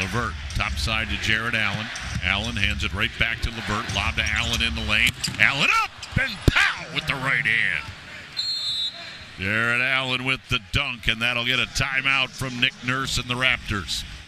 Levert, top side to Jarrett Allen. Allen hands it right back to Levert. Lob to Allen in the lane. Allen up and pow with the right hand. Jarrett Allen with the dunk, and that'll get a timeout from Nick Nurse and the Raptors.